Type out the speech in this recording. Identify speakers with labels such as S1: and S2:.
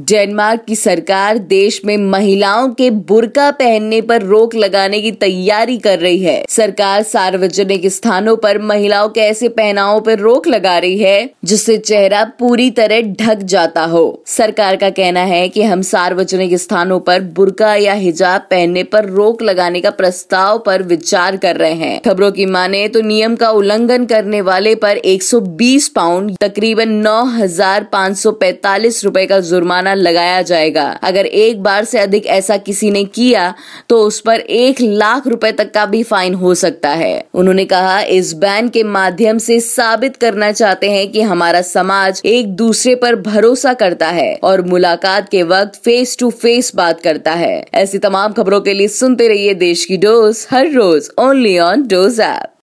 S1: Denmark की सरकार देश में महिलाओं के बुरका पहनने पर रोक लगाने की तैयारी कर रही है। सरकार सार्वजनिक स्थानों पर महिलाओं के ऐसे पहनावों पर रोक लगा रही है, जिससे चेहरा पूरी तरह ढक जाता हो। सरकार का कहना है कि हम सार्वजनिक स्थानों पर बुरका या हिजाब पहनने पर रोक लगाने का प्रस्ताव पर विचार कर रहे हैं। खबरों की माने तो नियम का उल्लंघन करने वाले पर 120 पाउंड, तकरीबन नौ हज़ार का जुर्माना जुर्माना लगाया जाएगा। अगर एक बार से अधिक ऐसा किसी ने किया तो उस पर एक लाख रुपए तक का भी फाइन हो सकता है। उन्होंने कहा, इस बैन के माध्यम से साबित करना चाहते हैं कि हमारा समाज एक दूसरे पर भरोसा करता है और मुलाकात के वक्त फेस टू फेस बात करता है। ऐसी तमाम खबरों के लिए सुनते रहिए देश की डोज, हर रोज ओनली ऑन डोज ऐप।